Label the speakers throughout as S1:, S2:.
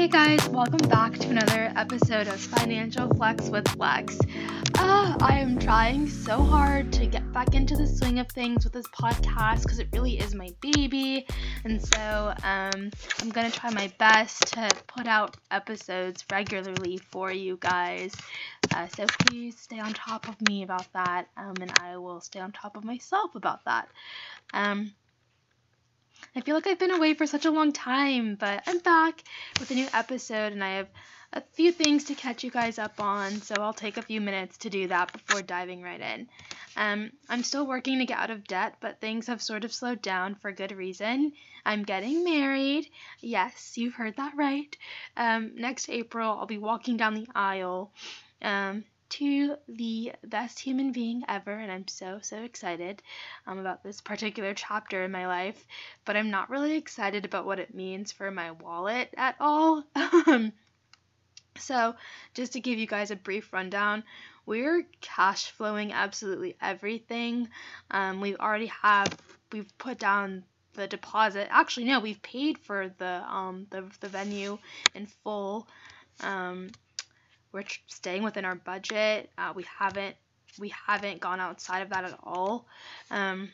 S1: Hey guys, welcome back to another episode of Financial Flex with Lex. Uh, I am trying so hard to get back into the swing of things with this podcast because it really is my baby, and so um, I'm gonna try my best to put out episodes regularly for you guys. Uh, so please stay on top of me about that, um, and I will stay on top of myself about that. Um, I feel like I've been away for such a long time, but I'm back with a new episode and I have a few things to catch you guys up on, so I'll take a few minutes to do that before diving right in. Um, I'm still working to get out of debt, but things have sort of slowed down for good reason. I'm getting married. Yes, you've heard that right. Um, next April, I'll be walking down the aisle. Um, to the best human being ever, and I'm so, so excited um, about this particular chapter in my life. But I'm not really excited about what it means for my wallet at all. so, just to give you guys a brief rundown, we're cash flowing absolutely everything. Um, we already have, we've put down the deposit. Actually, no, we've paid for the um the, the venue in full. Um, we're staying within our budget. Uh, we haven't we haven't gone outside of that at all. Um,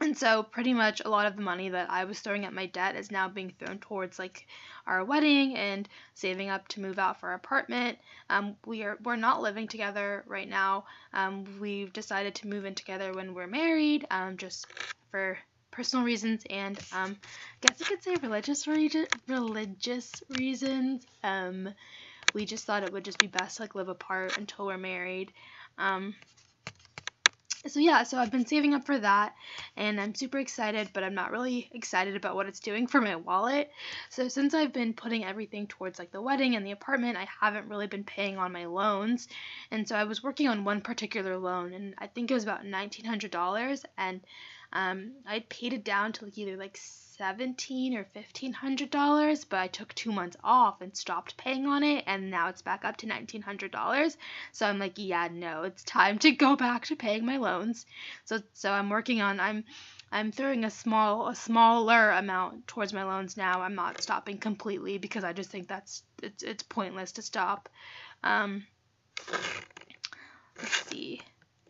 S1: and so pretty much a lot of the money that I was throwing at my debt is now being thrown towards like our wedding and saving up to move out for our apartment. Um, we are we're not living together right now. Um, we've decided to move in together when we're married, um, just for personal reasons and um, I guess I could say religious re- religious reasons. We just thought it would just be best to like live apart until we're married. Um, so yeah, so I've been saving up for that and I'm super excited, but I'm not really excited about what it's doing for my wallet. So since I've been putting everything towards like the wedding and the apartment, I haven't really been paying on my loans. And so I was working on one particular loan and I think it was about $1900 and um, I paid it down to like either like seventeen or fifteen hundred dollars, but I took two months off and stopped paying on it, and now it's back up to nineteen hundred dollars. So I'm like, yeah, no, it's time to go back to paying my loans. So so I'm working on I'm I'm throwing a small a smaller amount towards my loans now. I'm not stopping completely because I just think that's it's it's pointless to stop. Um, let's see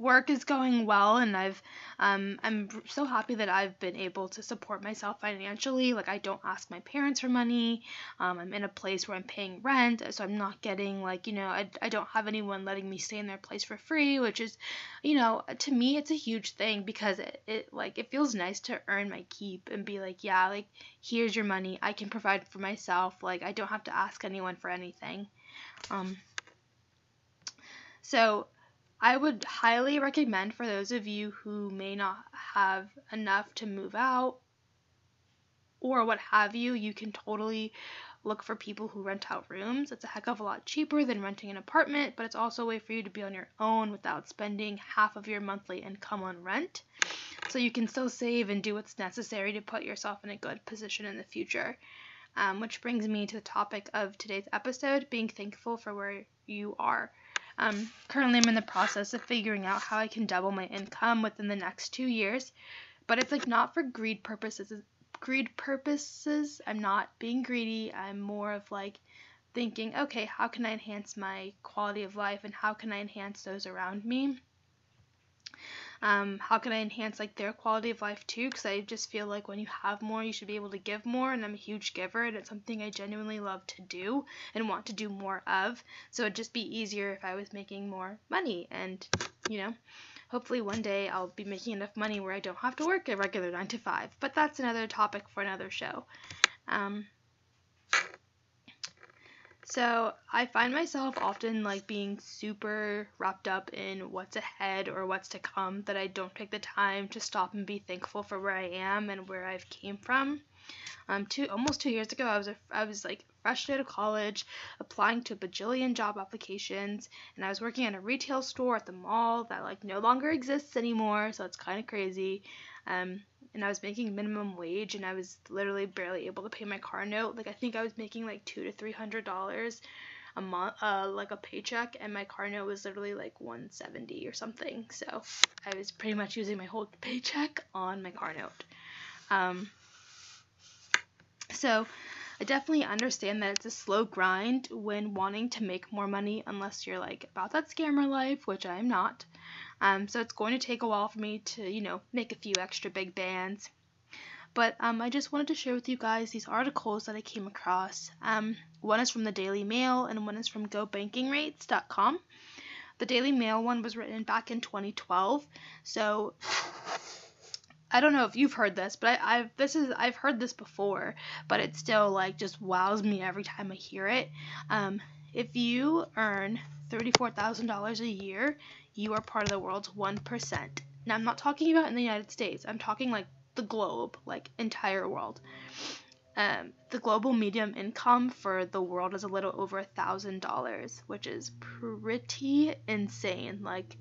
S1: work is going well and I've um, I'm so happy that I've been able to support myself financially. Like I don't ask my parents for money. Um, I'm in a place where I'm paying rent, so I'm not getting like you know I, I don't have anyone letting me stay in their place for free, which is you know to me it's a huge thing because it, it like it feels nice to earn my keep and be like yeah like here's your money I can provide for myself like I don't have to ask anyone for anything. Um, so I would highly recommend for those of you who may not have enough to move out or what have you, you can totally look for people who rent out rooms. It's a heck of a lot cheaper than renting an apartment, but it's also a way for you to be on your own without spending half of your monthly income on rent. So you can still save and do what's necessary to put yourself in a good position in the future. Um, which brings me to the topic of today's episode being thankful for where you are. Um, currently, I'm in the process of figuring out how I can double my income within the next two years, but it's like not for greed purposes. Greed purposes. I'm not being greedy. I'm more of like thinking, okay, how can I enhance my quality of life and how can I enhance those around me? Um, how can I enhance like their quality of life too? Because I just feel like when you have more, you should be able to give more, and I'm a huge giver, and it's something I genuinely love to do and want to do more of. So it'd just be easier if I was making more money, and you know, hopefully one day I'll be making enough money where I don't have to work a regular nine to five. But that's another topic for another show. Um, so I find myself often like being super wrapped up in what's ahead or what's to come that I don't take the time to stop and be thankful for where I am and where I've came from. Um, two almost two years ago, I was a, I was like fresh out of college, applying to a bajillion job applications, and I was working at a retail store at the mall that like no longer exists anymore. So it's kind of crazy. Um, and I was making minimum wage and I was literally barely able to pay my car note. Like I think I was making like two to three hundred dollars a month, uh, like a paycheck, and my car note was literally like one seventy or something. So I was pretty much using my whole paycheck on my car note. Um, so I definitely understand that it's a slow grind when wanting to make more money, unless you're like about that scammer life, which I'm not. Um, so it's going to take a while for me to, you know, make a few extra big bands. But um, I just wanted to share with you guys these articles that I came across. Um, one is from the Daily Mail and one is from GoBankingRates.com. The Daily Mail one was written back in 2012, so I don't know if you've heard this, but I, have this is I've heard this before, but it still like just wows me every time I hear it. Um, if you earn thirty-four thousand dollars a year, you are part of the world's one percent. Now I'm not talking about in the United States. I'm talking like the globe, like entire world. Um, the global medium income for the world is a little over a thousand dollars, which is pretty insane. Like,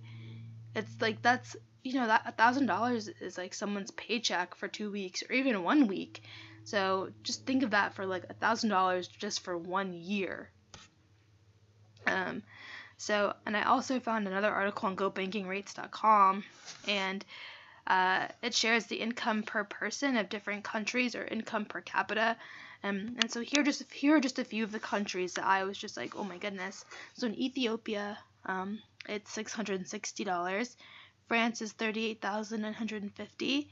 S1: it's like that's you know that a thousand dollars is like someone's paycheck for two weeks or even one week so just think of that for like a thousand dollars just for one year um so and i also found another article on gobankingrates.com and uh, it shares the income per person of different countries or income per capita um, and so here just here are just a few of the countries that I was just like, oh my goodness. So in Ethiopia, um, it's six hundred and sixty dollars. France is 38,950.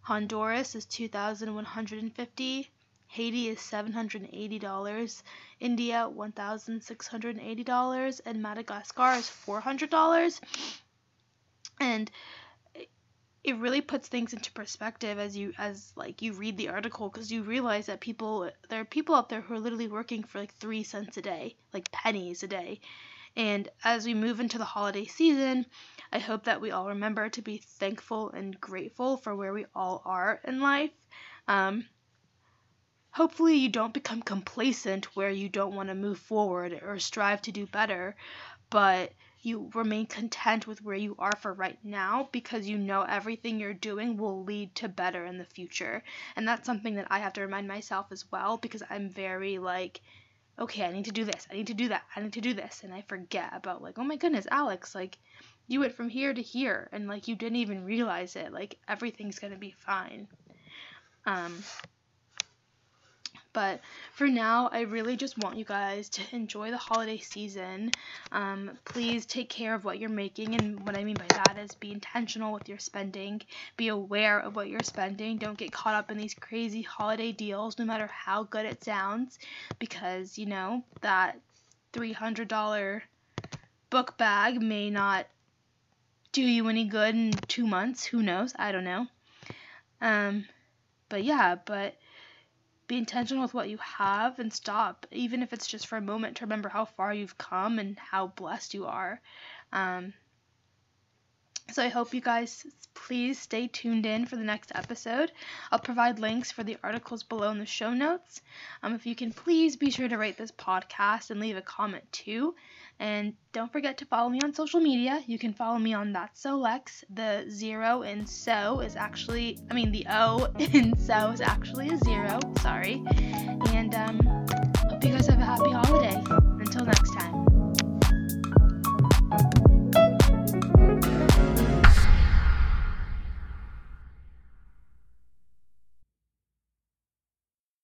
S1: Honduras is 2,150. Haiti is $780. India $1,680 and Madagascar is $400. And it really puts things into perspective as you as like you read the article because you realize that people there are people out there who are literally working for like 3 cents a day, like pennies a day and as we move into the holiday season, I hope that we all remember to be thankful and grateful for where we all are in life. Um, hopefully, you don't become complacent where you don't want to move forward or strive to do better, but you remain content with where you are for right now because you know everything you're doing will lead to better in the future. And that's something that I have to remind myself as well because I'm very like okay, I need to do this, I need to do that, I need to do this, and I forget about like, oh my goodness, Alex, like you went from here to here and like you didn't even realize it. Like everything's gonna be fine. Um but for now, I really just want you guys to enjoy the holiday season. Um, please take care of what you're making, and what I mean by that is be intentional with your spending. Be aware of what you're spending. Don't get caught up in these crazy holiday deals, no matter how good it sounds, because you know that $300 book bag may not do you any good in two months. Who knows? I don't know. Um, but yeah, but be intentional with what you have and stop, even if it's just for a moment, to remember how far you've come and how blessed you are. Um, so I hope you guys please stay tuned in for the next episode. I'll provide links for the articles below in the show notes. Um, if you can please be sure to rate this podcast and leave a comment too. And don't forget to follow me on social media. You can follow me on That's So Lex. The zero in so is actually, I mean, the O in so is actually a zero. Sorry. And um, hope you guys have a happy holiday. Until next time.